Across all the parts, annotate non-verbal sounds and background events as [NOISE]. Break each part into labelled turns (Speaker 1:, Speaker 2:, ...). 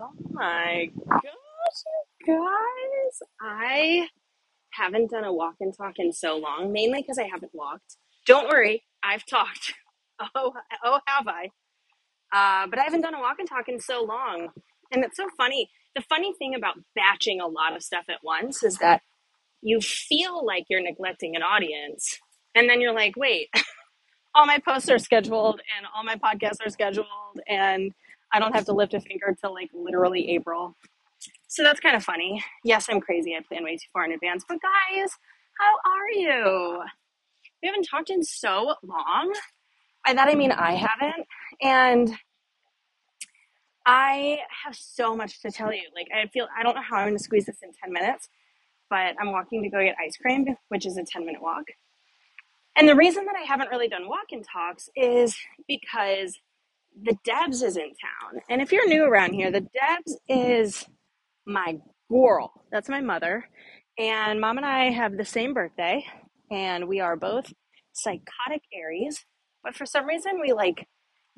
Speaker 1: Oh my gosh, you guys. I haven't done a walk and talk in so long, mainly because I haven't walked. Don't worry, I've talked. [LAUGHS] Oh, oh, have I? Uh, but I haven't done a walk and talk in so long. And it's so funny. The funny thing about batching a lot of stuff at once is that you feel like you're neglecting an audience. And then you're like, wait, [LAUGHS] all my posts are scheduled and all my podcasts are scheduled and I don't have to lift a finger till like literally April. So that's kind of funny. Yes, I'm crazy. I plan way too far in advance. But guys, how are you? We haven't talked in so long. By that I mean I haven't. And I have so much to tell you. Like I feel I don't know how I'm gonna squeeze this in 10 minutes, but I'm walking to go get ice cream, which is a 10 minute walk. And the reason that I haven't really done walk and talks is because the Debs is in town. And if you're new around here, the Debs is my girl. That's my mother. And mom and I have the same birthday, and we are both psychotic Aries. But for some reason, we like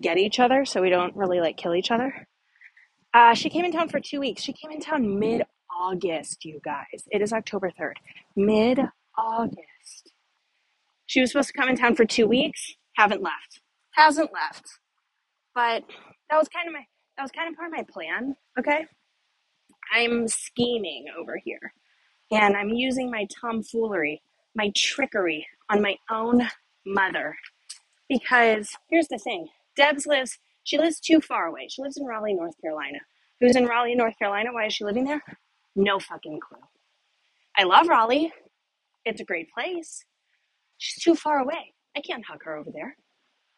Speaker 1: get each other, so we don't really like kill each other. Uh, she came in town for two weeks. She came in town mid August, you guys. It is October 3rd. Mid August. She was supposed to come in town for two weeks, haven't left. Hasn't left. But that was kind of my that was kind of part of my plan, okay? I'm scheming over here. And I'm using my tomfoolery, my trickery on my own mother. Because here's the thing. Debs lives she lives too far away. She lives in Raleigh, North Carolina. Who's in Raleigh, North Carolina? Why is she living there? No fucking clue. I love Raleigh. It's a great place. She's too far away. I can't hug her over there.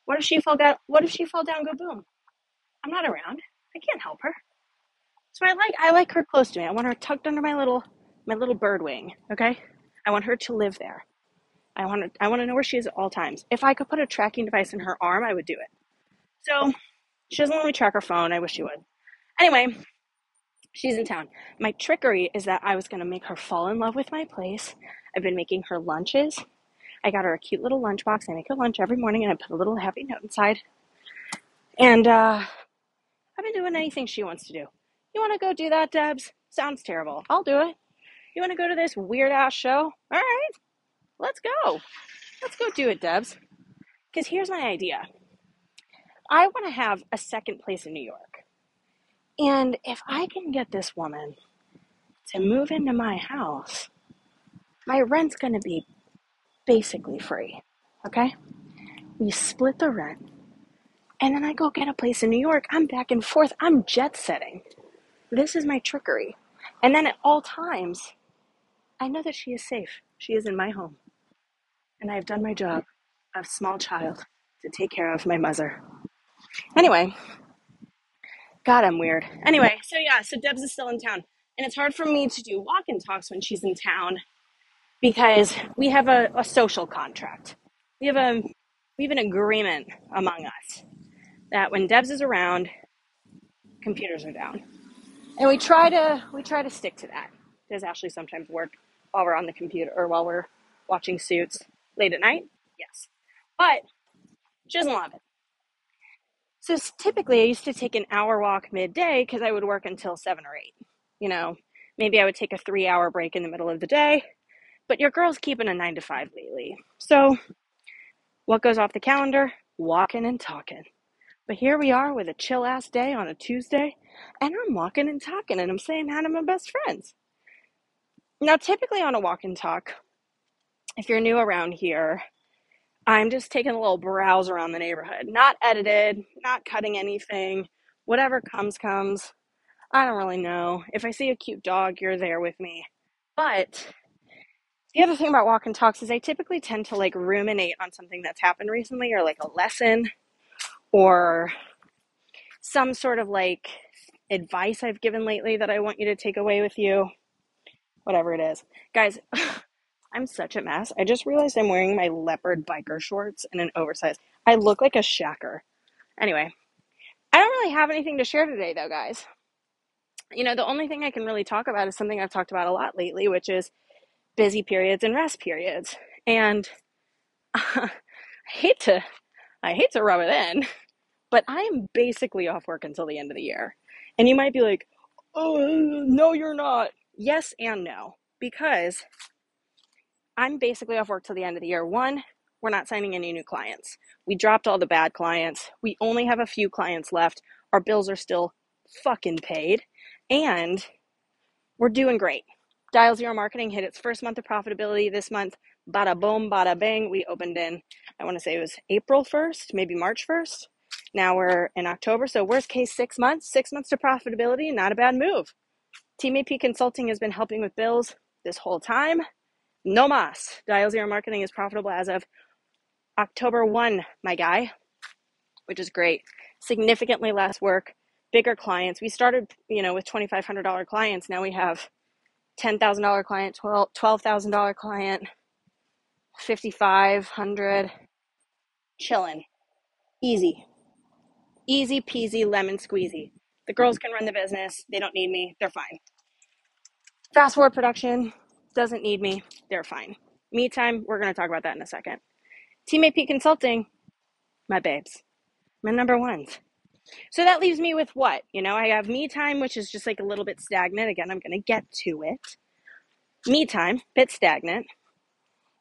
Speaker 1: What if she fell down? What if she fell down? Go boom. I'm not around. I can't help her. So I like I like her close to me. I want her tucked under my little my little bird wing. Okay. I want her to live there. I want to I want to know where she is at all times. If I could put a tracking device in her arm, I would do it. So she doesn't let me track her phone. I wish she would. Anyway, she's in town. My trickery is that I was going to make her fall in love with my place. I've been making her lunches. I got her a cute little lunchbox. I make her lunch every morning and I put a little happy note inside. And uh, I've been doing anything she wants to do. You want to go do that, Debs? Sounds terrible. I'll do it. You want to go to this weird ass show? All right, let's go. Let's go do it, Debs. Because here's my idea I want to have a second place in New York. And if I can get this woman to move into my house, my rent's going to be basically free. Okay? We split the rent. And then I go get a place in New York. I'm back and forth. I'm jet setting. This is my trickery. And then at all times, I know that she is safe. She is in my home. And I have done my job of small child to take care of my mother. Anyway, God, I'm weird. Anyway, so yeah, so Debs is still in town. And it's hard for me to do walk in talks when she's in town because we have a, a social contract. We have a we have an agreement among us that when Debs is around, computers are down. And we try to we try to stick to that. Does Ashley sometimes work while we're on the computer or while we're watching suits late at night? Yes. But she doesn't love it. So typically, I used to take an hour walk midday because I would work until seven or eight. You know, maybe I would take a three hour break in the middle of the day, but your girl's keeping a nine to five lately. So, what goes off the calendar? Walking and talking. But here we are with a chill ass day on a Tuesday, and I'm walking and talking, and I'm saying hi to my best friends. Now, typically on a walk and talk, if you're new around here, I'm just taking a little browse around the neighborhood, not edited, not cutting anything. Whatever comes, comes. I don't really know. If I see a cute dog, you're there with me. But the other thing about walk and talks is I typically tend to like ruminate on something that's happened recently or like a lesson or some sort of like advice I've given lately that I want you to take away with you. Whatever it is. Guys, [SIGHS] I'm such a mess. I just realized I'm wearing my leopard biker shorts and an oversized. I look like a shacker. Anyway, I don't really have anything to share today, though, guys. You know, the only thing I can really talk about is something I've talked about a lot lately, which is busy periods and rest periods. And [LAUGHS] I hate to, I hate to rub it in, but I am basically off work until the end of the year. And you might be like, oh, no, you're not. Yes and no, because I'm basically off work till the end of the year. One, we're not signing any new clients. We dropped all the bad clients. We only have a few clients left. Our bills are still fucking paid. And we're doing great. Dial Zero Marketing hit its first month of profitability this month. Bada boom, bada bang. We opened in, I want to say it was April 1st, maybe March 1st. Now we're in October. So, worst case, six months, six months to profitability, not a bad move. Team AP Consulting has been helping with bills this whole time. No mas. Dial Zero Marketing is profitable as of October 1, my guy, which is great. Significantly less work, bigger clients. We started, you know, with $2,500 clients. Now we have $10,000 client, $12,000 client, 5,500. Chilling. Easy. Easy peasy lemon squeezy. The girls can run the business. They don't need me. They're fine. Fast forward production doesn't need me. They're fine. Me time, we're going to talk about that in a second. Team AP Consulting, my babes, my number ones. So that leaves me with what? You know, I have me time, which is just like a little bit stagnant. Again, I'm going to get to it. Me time, bit stagnant.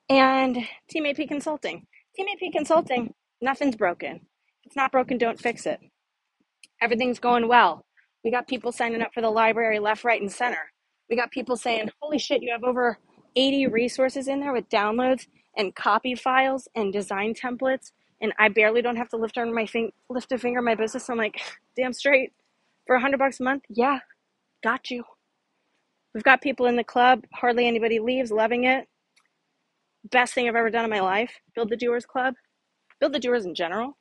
Speaker 1: And Team AP Consulting. Team AP Consulting, nothing's broken. If it's not broken, don't fix it. Everything's going well. We got people signing up for the library left, right, and center. We got people saying, holy shit, you have over 80 resources in there with downloads and copy files and design templates. And I barely don't have to lift my lift a finger in my business. I'm like, [LAUGHS] damn straight. For a hundred bucks a month, yeah, got you. We've got people in the club, hardly anybody leaves, loving it. Best thing I've ever done in my life. Build the Doers Club. Build the Doers in general.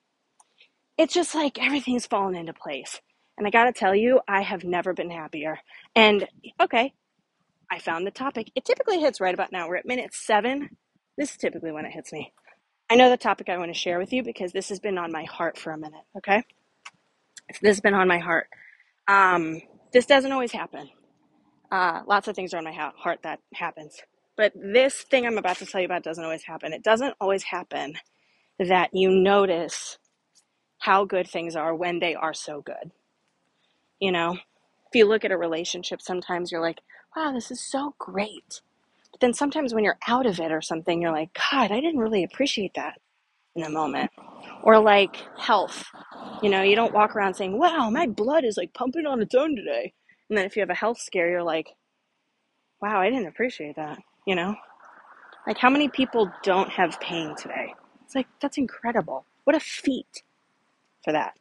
Speaker 1: It's just like everything's fallen into place. And I gotta tell you, I have never been happier. And okay, I found the topic. It typically hits right about now. We're at minute seven. This is typically when it hits me. I know the topic I want to share with you because this has been on my heart for a minute, okay? This has been on my heart. Um, this doesn't always happen. Uh, lots of things are on my heart that happens. But this thing I'm about to tell you about doesn't always happen. It doesn't always happen that you notice how good things are when they are so good. You know, if you look at a relationship, sometimes you're like, wow, this is so great. Then sometimes when you're out of it or something, you're like, God, I didn't really appreciate that in the moment. Or like health. You know, you don't walk around saying, wow, my blood is like pumping on its own today. And then if you have a health scare, you're like, wow, I didn't appreciate that. You know? Like, how many people don't have pain today? It's like, that's incredible. What a feat for that.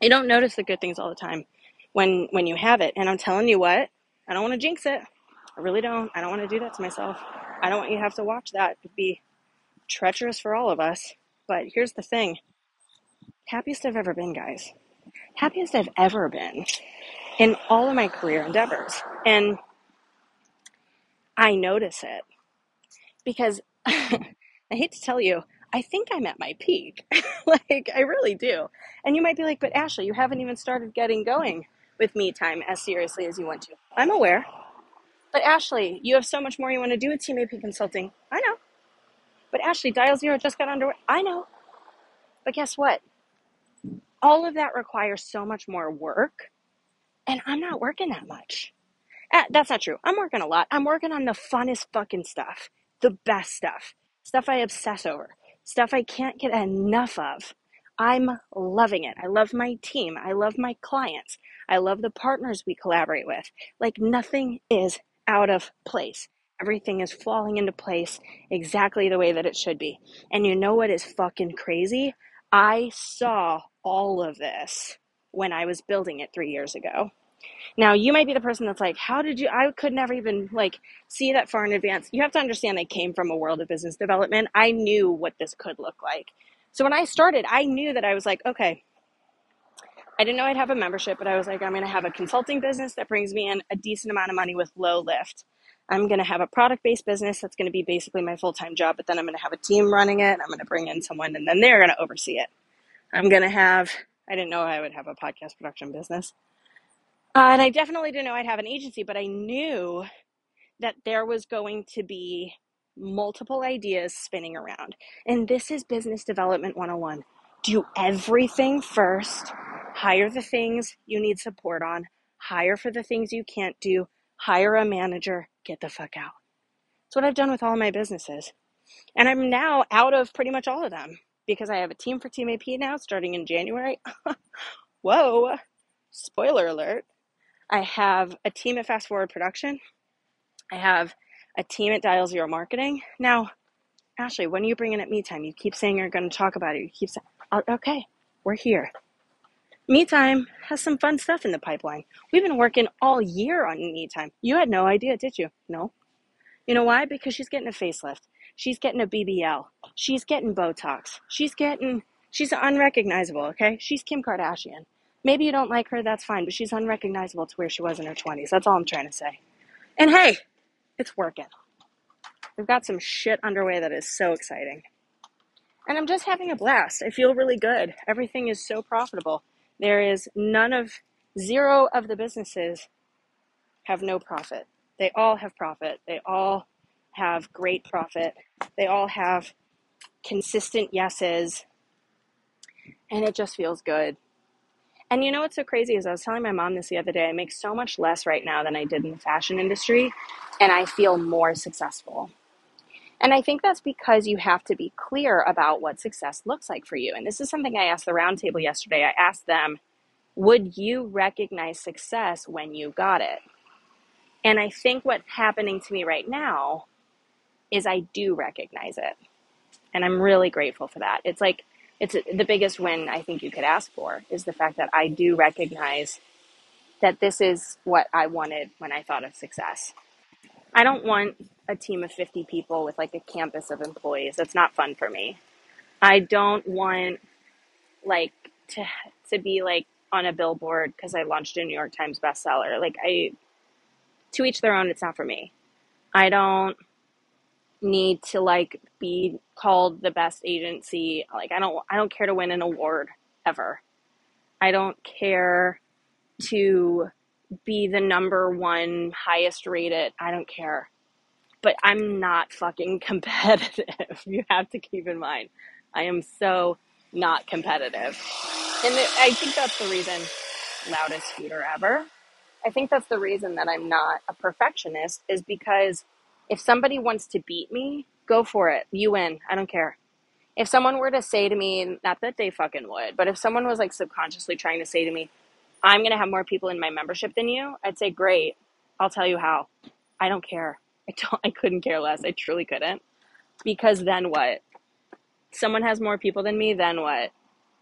Speaker 1: You don't notice the good things all the time when when you have it. And I'm telling you what, I don't want to jinx it. I really don't. I don't want to do that to myself. I don't want you to have to watch that. It'd be treacherous for all of us. But here's the thing happiest I've ever been, guys. Happiest I've ever been in all of my career endeavors. And I notice it because [LAUGHS] I hate to tell you, I think I'm at my peak. [LAUGHS] like, I really do. And you might be like, but Ashley, you haven't even started getting going with me time as seriously as you want to. I'm aware. But Ashley, you have so much more you want to do with Team AP Consulting. I know. But Ashley, Dial Zero just got underway. I know. But guess what? All of that requires so much more work, and I'm not working that much. Uh, that's not true. I'm working a lot. I'm working on the funnest fucking stuff, the best stuff, stuff I obsess over, stuff I can't get enough of. I'm loving it. I love my team. I love my clients. I love the partners we collaborate with. Like nothing is out of place. Everything is falling into place exactly the way that it should be. And you know what is fucking crazy? I saw all of this when I was building it three years ago. Now, you might be the person that's like, how did you? I could never even like see that far in advance. You have to understand I came from a world of business development. I knew what this could look like. So when I started, I knew that I was like, okay, I didn't know I'd have a membership, but I was like, I'm going to have a consulting business that brings me in a decent amount of money with low lift. I'm going to have a product based business that's going to be basically my full time job, but then I'm going to have a team running it. I'm going to bring in someone and then they're going to oversee it. I'm going to have, I didn't know I would have a podcast production business. Uh, and I definitely didn't know I'd have an agency, but I knew that there was going to be multiple ideas spinning around. And this is business development 101. Do everything first. Hire the things you need support on. Hire for the things you can't do. Hire a manager. Get the fuck out. That's what I've done with all my businesses. And I'm now out of pretty much all of them because I have a team for Team AP now starting in January. [LAUGHS] Whoa, spoiler alert. I have a team at Fast Forward Production. I have a team at Dial Zero Marketing. Now, Ashley, when are you bringing up Me Time? You keep saying you're going to talk about it. You keep saying, oh, uh, okay, we're here. Me Time has some fun stuff in the pipeline. We've been working all year on Me Time. You had no idea, did you? No. You know why? Because she's getting a facelift. She's getting a BBL. She's getting Botox. She's getting, she's unrecognizable, okay? She's Kim Kardashian. Maybe you don't like her, that's fine, but she's unrecognizable to where she was in her 20s. That's all I'm trying to say. And hey, it's working. We've got some shit underway that is so exciting. And I'm just having a blast. I feel really good. Everything is so profitable. There is none of, zero of the businesses have no profit. They all have profit. They all have great profit. They all have consistent yeses. And it just feels good. And you know what's so crazy is I was telling my mom this the other day. I make so much less right now than I did in the fashion industry, and I feel more successful. And I think that's because you have to be clear about what success looks like for you. And this is something I asked the roundtable yesterday. I asked them, would you recognize success when you got it? And I think what's happening to me right now is I do recognize it. And I'm really grateful for that. It's like it's the biggest win I think you could ask for is the fact that I do recognize that this is what I wanted when I thought of success. I don't want a team of 50 people with like a campus of employees. That's not fun for me. I don't want like to to be like on a billboard because I launched a New York Times bestseller. Like I to each their own, it's not for me. I don't need to like be called the best agency. Like I don't I don't care to win an award ever. I don't care to be the number one highest rated. I don't care. But I'm not fucking [LAUGHS] competitive. you have to keep in mind. I am so not competitive. And I think that's the reason loudest scooter ever. I think that's the reason that I'm not a perfectionist is because if somebody wants to beat me, go for it. You win. I don't care. If someone were to say to me, not that they fucking would, but if someone was like subconsciously trying to say to me, I'm going to have more people in my membership than you, I'd say, great. I'll tell you how. I don't care. I don't, I couldn't care less. I truly couldn't. Because then what? Someone has more people than me, then what?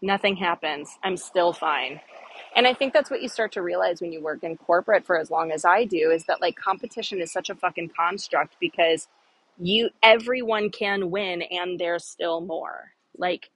Speaker 1: Nothing happens. I'm still fine. And I think that's what you start to realize when you work in corporate for as long as I do is that like competition is such a fucking construct because you everyone can win and there's still more. Like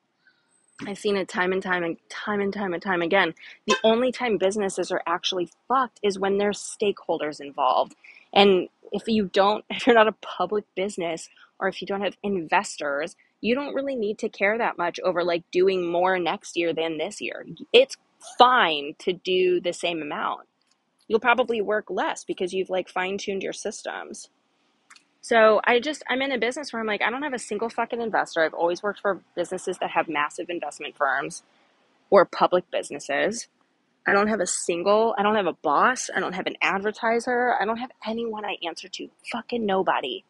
Speaker 1: I've seen it time and time and time and time and time again. The only time businesses are actually fucked is when there's stakeholders involved. And if you don't, [LAUGHS] if you're not a public business or if you don't have investors, you don't really need to care that much over like doing more next year than this year. It's fine to do the same amount. You'll probably work less because you've like fine tuned your systems. So I just, I'm in a business where I'm like, I don't have a single fucking investor. I've always worked for businesses that have massive investment firms or public businesses. I don't have a single, I don't have a boss. I don't have an advertiser. I don't have anyone I answer to. Fucking nobody.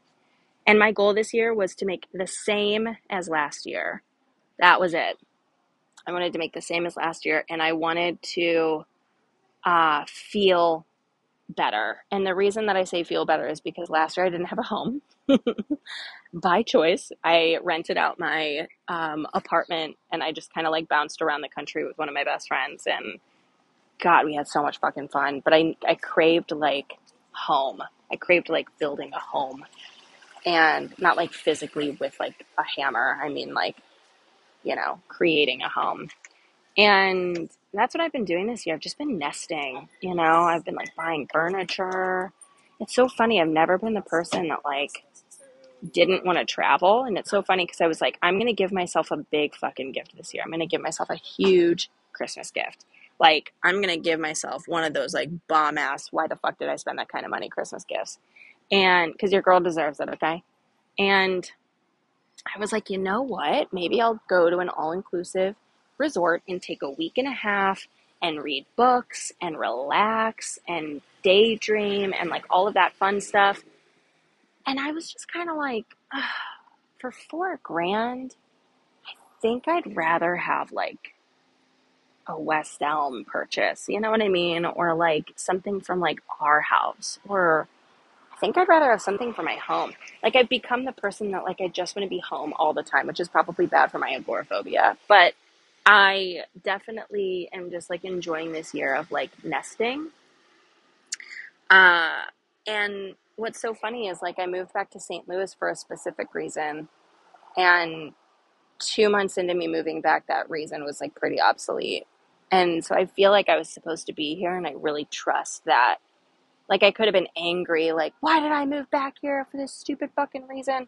Speaker 1: And my goal this year was to make the same as last year. That was it. I wanted to make the same as last year, and I wanted to uh, feel better. And the reason that I say feel better is because last year I didn't have a home [LAUGHS] by choice. I rented out my um, apartment and I just kind of like bounced around the country with one of my best friends. And God, we had so much fucking fun. But I, I craved like home. I craved like building a home and not like physically with like a hammer. I mean, like you know, creating a home. And that's what I've been doing this year. I've just been nesting, you know, I've been like buying furniture. It's so funny. I've never been the person that like didn't want to travel. And it's so funny because I was like, I'm going to give myself a big fucking gift this year. I'm going to give myself a huge Christmas gift. Like, I'm to give myself one of those like bomb ass, why the fuck did I spend that kind of money Christmas gifts? And because your girl deserves it, okay? And I was like, you know what? Maybe I'll go to an all inclusive resort and take a week and a half and read books and relax and daydream and like all of that fun stuff. And I was just kind of like, for four grand, I think I'd rather have like a West Elm purchase, you know what I mean? Or like something from like Arhaus. Or I think I'd rather have something for my home. Like I've become the person that like I just want to be home all the time, which is probably bad for my agoraphobia. But I definitely am just like enjoying this year of like nesting. Uh, and what's so funny is like I moved back to St. Louis for a specific reason. And two months into me moving back, that reason was like pretty obsolete. And so I feel like I was supposed to be here and I really trust that. Like I could have been angry, like, why did I move back here for this stupid fucking reason?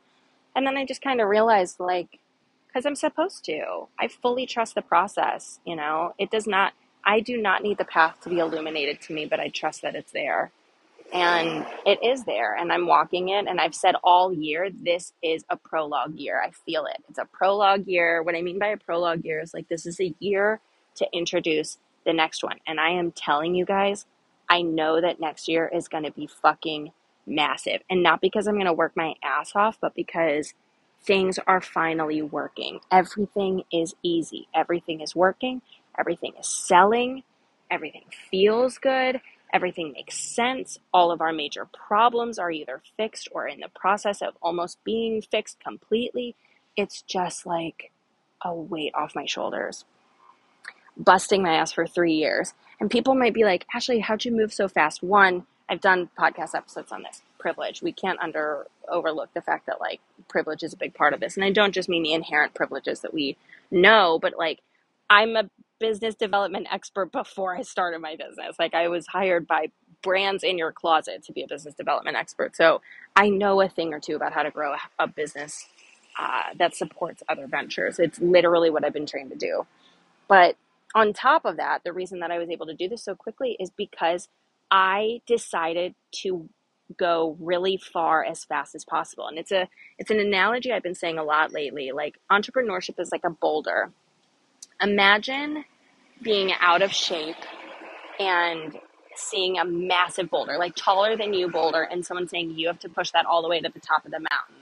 Speaker 1: And then I just kind of realized, like, because I'm supposed to. I fully trust the process, you know? It does not, I do not need the path to be illuminated to me, but I trust that it's there. And it is there, and I'm walking it. And I've said all year, this is a prologue year. I feel it. It's a prologue year. What I mean by a prologue year is like this is a year to introduce the next one. And I am telling you guys, I know that next year is going to be fucking massive. And not because I'm going to work my ass off, but because things are finally working. Everything is easy. Everything is working. Everything is selling. Everything feels good. Everything makes sense. All of our major problems are either fixed or in the process of almost being fixed completely. It's just like a weight off my shoulders. Busting my ass for three years. And people might be like, Ashley, how'd you move so fast? One, I've done podcast episodes on this privilege. We can't under overlook the fact that like privilege is a big part of this. And I don't just mean the inherent privileges that we know, but like I'm a business development expert before I started my business. Like I was hired by brands in your closet to be a business development expert. So I know a thing or two about how to grow a business uh, that supports other ventures. It's literally what I've been trained to do. But on top of that, the reason that I was able to do this so quickly is because I decided to go really far as fast as possible. And it's a it's an analogy I've been saying a lot lately. Like entrepreneurship is like a boulder. Imagine being out of shape and seeing a massive boulder, like taller than you boulder, and someone saying you have to push that all the way to the top of the mountain.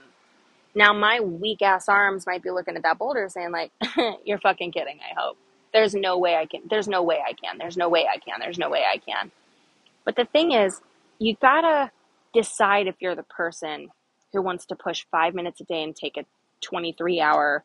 Speaker 1: Now my weak ass arms might be looking at that boulder saying like, [LAUGHS] "You're fucking kidding." I hope. There's no way I can. There's no way I can. There's no way I can. There's no way I can. But the thing is, you gotta decide if you're the person who wants to push five minutes a day and take a 23 hour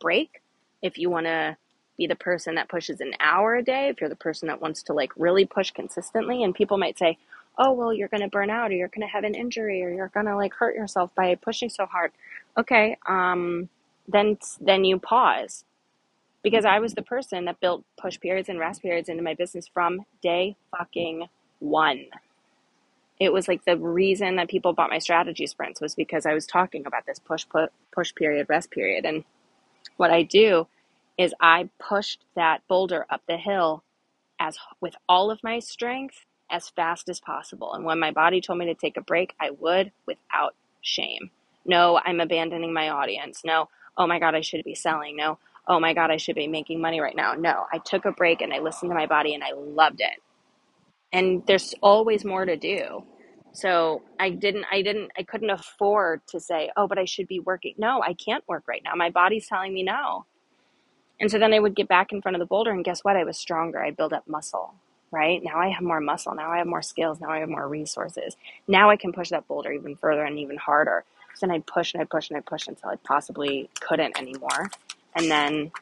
Speaker 1: break. If you want to be the person that pushes an hour a day, if you're the person that wants to like really push consistently, and people might say, oh, well, you're going to burn out or you're going to have an injury or you're going to like hurt yourself by pushing so hard. Okay. Um, then, then you pause because I was the person that built push periods and rest periods into my business from day fucking one. It was like the reason that people bought my strategy sprints was because I was talking about this push put push period rest period. And what I do is I pushed that boulder up the hill as with all of my strength as fast as possible. And when my body told me to take a break I would without shame. No I'm abandoning my audience. No oh my god I should be selling. No oh my god I should be making money right now. No I took a break and I listened to my body and I loved it. And there's always more to do. So i didn't i didn't i couldn't afford to say oh but i should be working. No i can't work right now. My body's telling me no. And so then i would get back in front of the boulder and guess what? I was stronger. I built up muscle right? Now i have more muscle. Now i have more skills. Now i have more resources. Now i can push that boulder even further and even harder. So then i'd push and i'd push and i'd push until i possibly couldn't anymore and then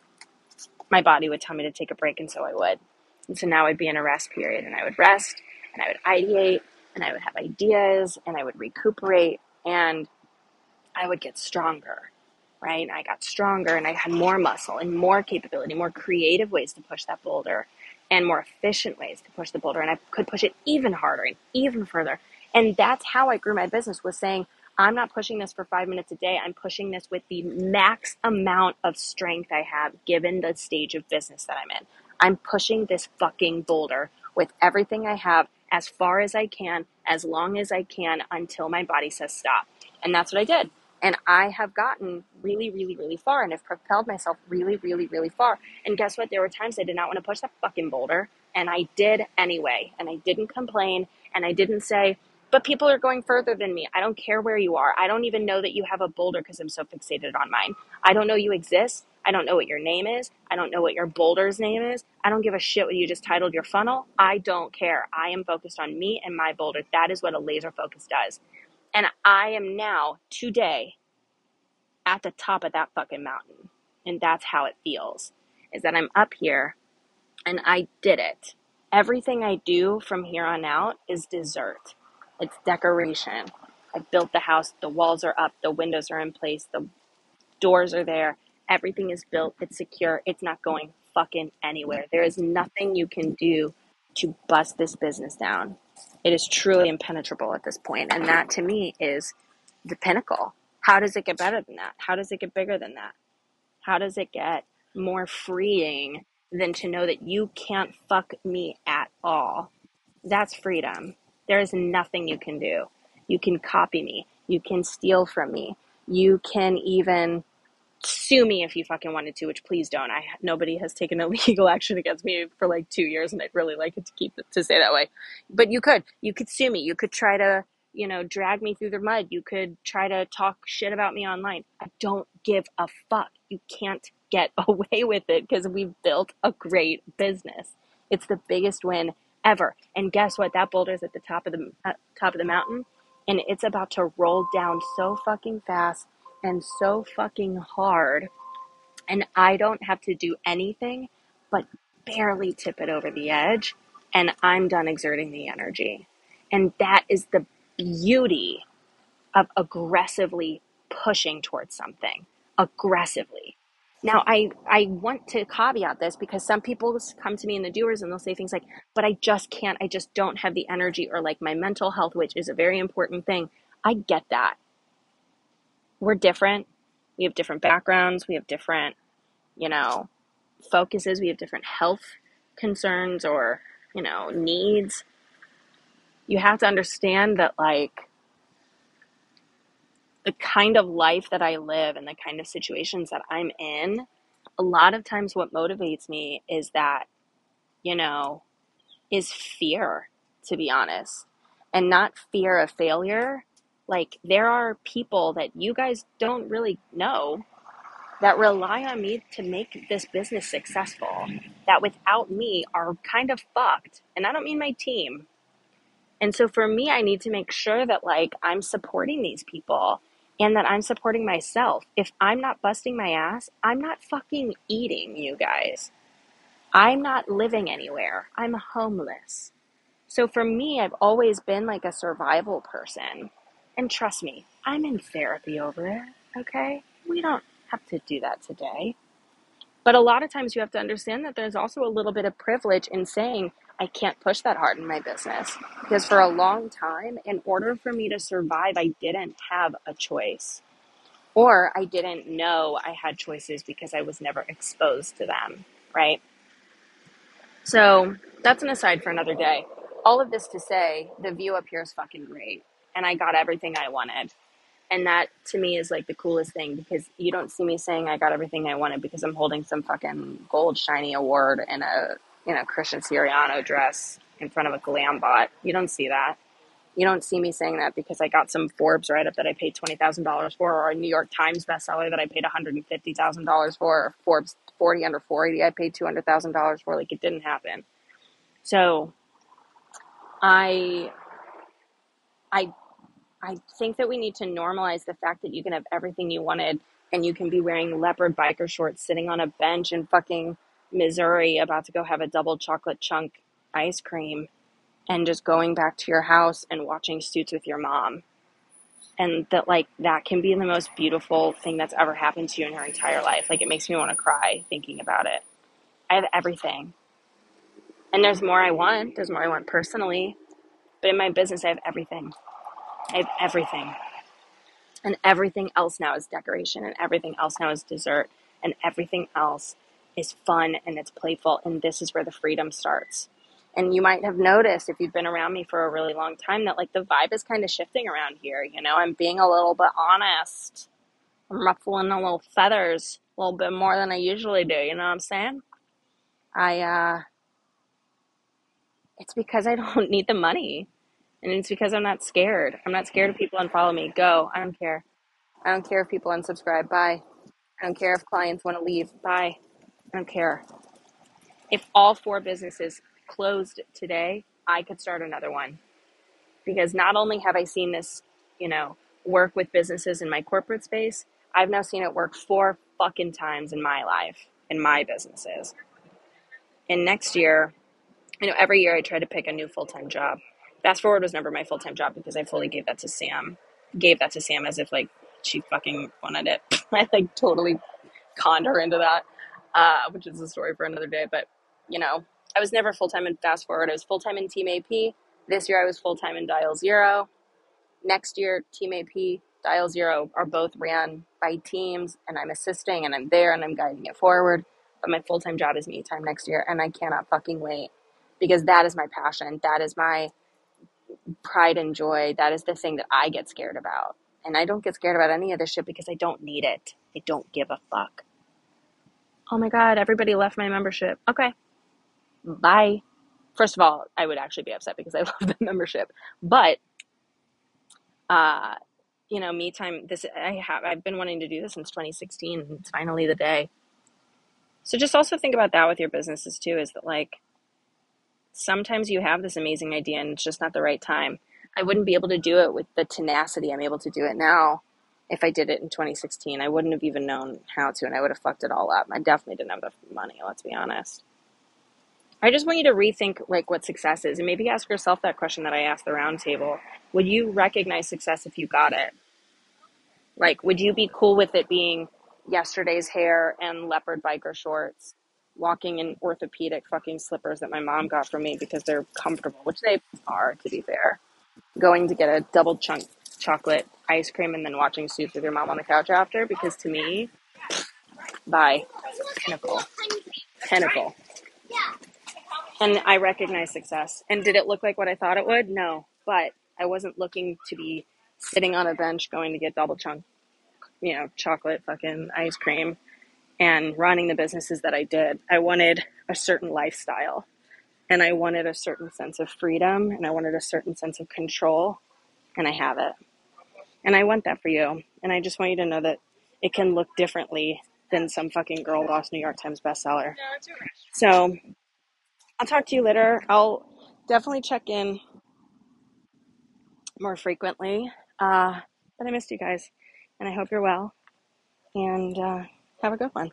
Speaker 1: my body would tell me to take a break and so i would and so now I'd be in a rest period and I would rest and I would ideate and I would have ideas and I would recuperate and I would get stronger, right? I got stronger and I had more muscle and more capability, more creative ways to push that boulder and more efficient ways to push the boulder. And I could push it even harder and even further. And that's how I grew my business was saying, I'm not pushing this for five minutes a day. I'm pushing this with the max amount of strength I have given the stage of business that I'm in. I'm pushing this fucking boulder with everything I have as far as I can, as long as I can, until my body says stop. And that's what I did. And I have gotten really, really, really far and have propelled myself really, really, really far. And guess what? There were times I did not want to push that fucking boulder, and I did anyway. And I didn't complain, and I didn't say, but people are going further than me. I don't care where you are. I don't even know that you have a boulder because I'm so fixated on mine. I don't know you exist. I don't know what your name is. I don't know what your boulder's name is. I don't give a shit what you just titled your funnel. I don't care. I am focused on me and my boulder. That is what a laser focus does. And I am now, today, at the top of that fucking mountain. And that's how it feels is that I'm up here and I did it. Everything I do from here on out is dessert. It's decoration. I built the house, the walls are up, the windows are in place, the doors are there, everything is built, it's secure, it's not going fucking anywhere. There is nothing you can do to bust this business down. It is truly impenetrable at this point, and that to me is the pinnacle. How does it get better than that? How does it get bigger than that? How does it get more freeing than to know that you can't fuck me at all? That's freedom. There is nothing you can do. You can copy me. You can steal from me. You can even sue me if you fucking wanted to, which please don't. I nobody has taken a [LAUGHS] legal action against me for like two years, and I'd really like it to keep to stay that way. But you could, you could sue me. You could try to, you know, drag me through the mud. You could try to talk shit about me online. I don't give a fuck. You can't get [LAUGHS] away with it because we've built a great business. It's the biggest win ever. And guess what? That boulder is at the top of the uh, top of the mountain, and it's about to roll down so fucking fast and so fucking hard. And I don't have to do anything but barely tip it over the edge, and I'm done exerting the energy. And that is the beauty of aggressively pushing towards something aggressively. Now, I, I want to caveat this because some people come to me in the doers and they'll say things like, but I just can't, I just don't have the energy or like my mental health, which is a very important thing. I get that. We're different. We have different backgrounds. We have different, you know, focuses. We have different health concerns or, you know, needs. You have to understand that, like, the kind of life that I live and the kind of situations that I'm in, a lot of times what motivates me is that, you know, is fear, to be honest, and not fear of failure. Like, there are people that you guys don't really know that rely on me to make this business successful, that without me are kind of fucked. And I don't mean my team. And so for me, I need to make sure that like I'm supporting these people and that I'm supporting myself. If I'm not busting my ass, I'm not fucking eating, you guys. I'm not living anywhere. I'm homeless. So for me, I've always been like a survival person. And trust me, I'm in therapy over it, okay? We don't have to do that today. But a lot of times you have to understand that there's also a little bit of privilege in saying, I can't push that hard in my business because for a long time, in order for me to survive, I didn't have a choice. Or I didn't know I had choices because I was never exposed to them, right? So that's an aside for another day. All of this to say, the view up here is fucking great. And I got everything I wanted. And that to me is like the coolest thing because you don't see me saying I got everything I wanted because I'm holding some fucking gold shiny award and a you know, Christian Siriano dress in front of a glam bot. You don't see that. You don't see me saying that because I got some Forbes write up that I paid $20,000 for, or a New York Times bestseller that I paid $150,000 for, or Forbes 40 under 480 I paid $200,000 for. Like, it didn't happen. So, I, I, I think that we need to normalize the fact that you can have everything you wanted and you can be wearing leopard biker shorts sitting on a bench and fucking Missouri about to go have a double chocolate chunk ice cream and just going back to your house and watching Suits with your mom. And that, like, that can be the most beautiful thing that's ever happened to you in your entire life. Like, it makes me want to cry thinking about it. I have everything. And there's more I want. There's more I want personally. But in my business, I have everything. I have everything. And everything else now is decoration, and everything else now is dessert, and everything else is fun and it's playful, and this is where the freedom starts. And you might have noticed if you've been around me for a really long time that like the vibe is kind of shifting around here. You know, I'm being a little bit honest. I'm ruffling a little feathers a little bit more than I usually do. You know what I'm saying? I, uh, it's because I [LAUGHS] don't need the money. And it's because I'm not scared. I'm not scared of people unfollow me. Go. I don't care. I don't care if people unsubscribe. Bye. I don't care if clients want to leave. Bye. I don't care. If all four businesses closed today, I could start another one. Because not only have I seen this, you know, work with businesses in my corporate space, I've now seen it work four fucking times in my life, in my businesses. And next year, you know, every year I try to pick a new full time job. Fast forward was never my full time job because I fully gave that to Sam. Gave that to Sam as if like she fucking wanted it. [LAUGHS] I like totally conned her into that, uh, which is a story for another day. But you know, I was never full time in Fast Forward. I was full time in Team AP. This year I was full time in Dial Zero. Next year, Team AP, Dial Zero are both ran by teams, and I'm assisting and I'm there and I'm guiding it forward. But my full time job is me time next year, and I cannot fucking wait because that is my passion. That is my pride and joy. That is the thing that I get scared about. And I don't get scared about any of this shit because I don't need it. I don't give a fuck. Oh my God, everybody left my membership. Okay, bye. First of all, I would actually be upset because I [LAUGHS] love the membership. But, uh, you know, me time, this, I have, I've been wanting to do this since 2016 and it's finally the day. So just also think about that with your businesses too, is that like, sometimes you have this amazing idea and it's just not the right time. I wouldn't be able to do it with the tenacity I'm able to do it now if I did it in 2016. I wouldn't have even known how to and I would have fucked it all up. I definitely didn't have the money, let's be honest. I just want you to rethink like what success is and maybe ask yourself that question that I asked the roundtable. Would you recognize success if you got it? Like, would you be cool with it being yesterday's hair and leopard biker shorts, walking in orthopedic fucking slippers that my mom got for me because they're comfortable, which they are, to be fair. Going to get a double chunk chocolate ice cream and then watching Suits with your mom on the couch after because to me, bye. Pinnacle. Pinnacle. And I recognize success. And did it look like what I thought it would? No. But I wasn't looking to be sitting on a bench going to get double chunk, you know, chocolate fucking ice cream and running the businesses that I did. I wanted a certain lifestyle and I wanted a certain sense of freedom and I wanted a certain sense of control and I have it. And I want that for you. And I just want you to know that it can look differently than some fucking girl lost New York Times bestseller. So I'll talk to you later. I'll definitely check in more frequently. Uh, but I missed you guys and I hope you're well and uh, have a good one.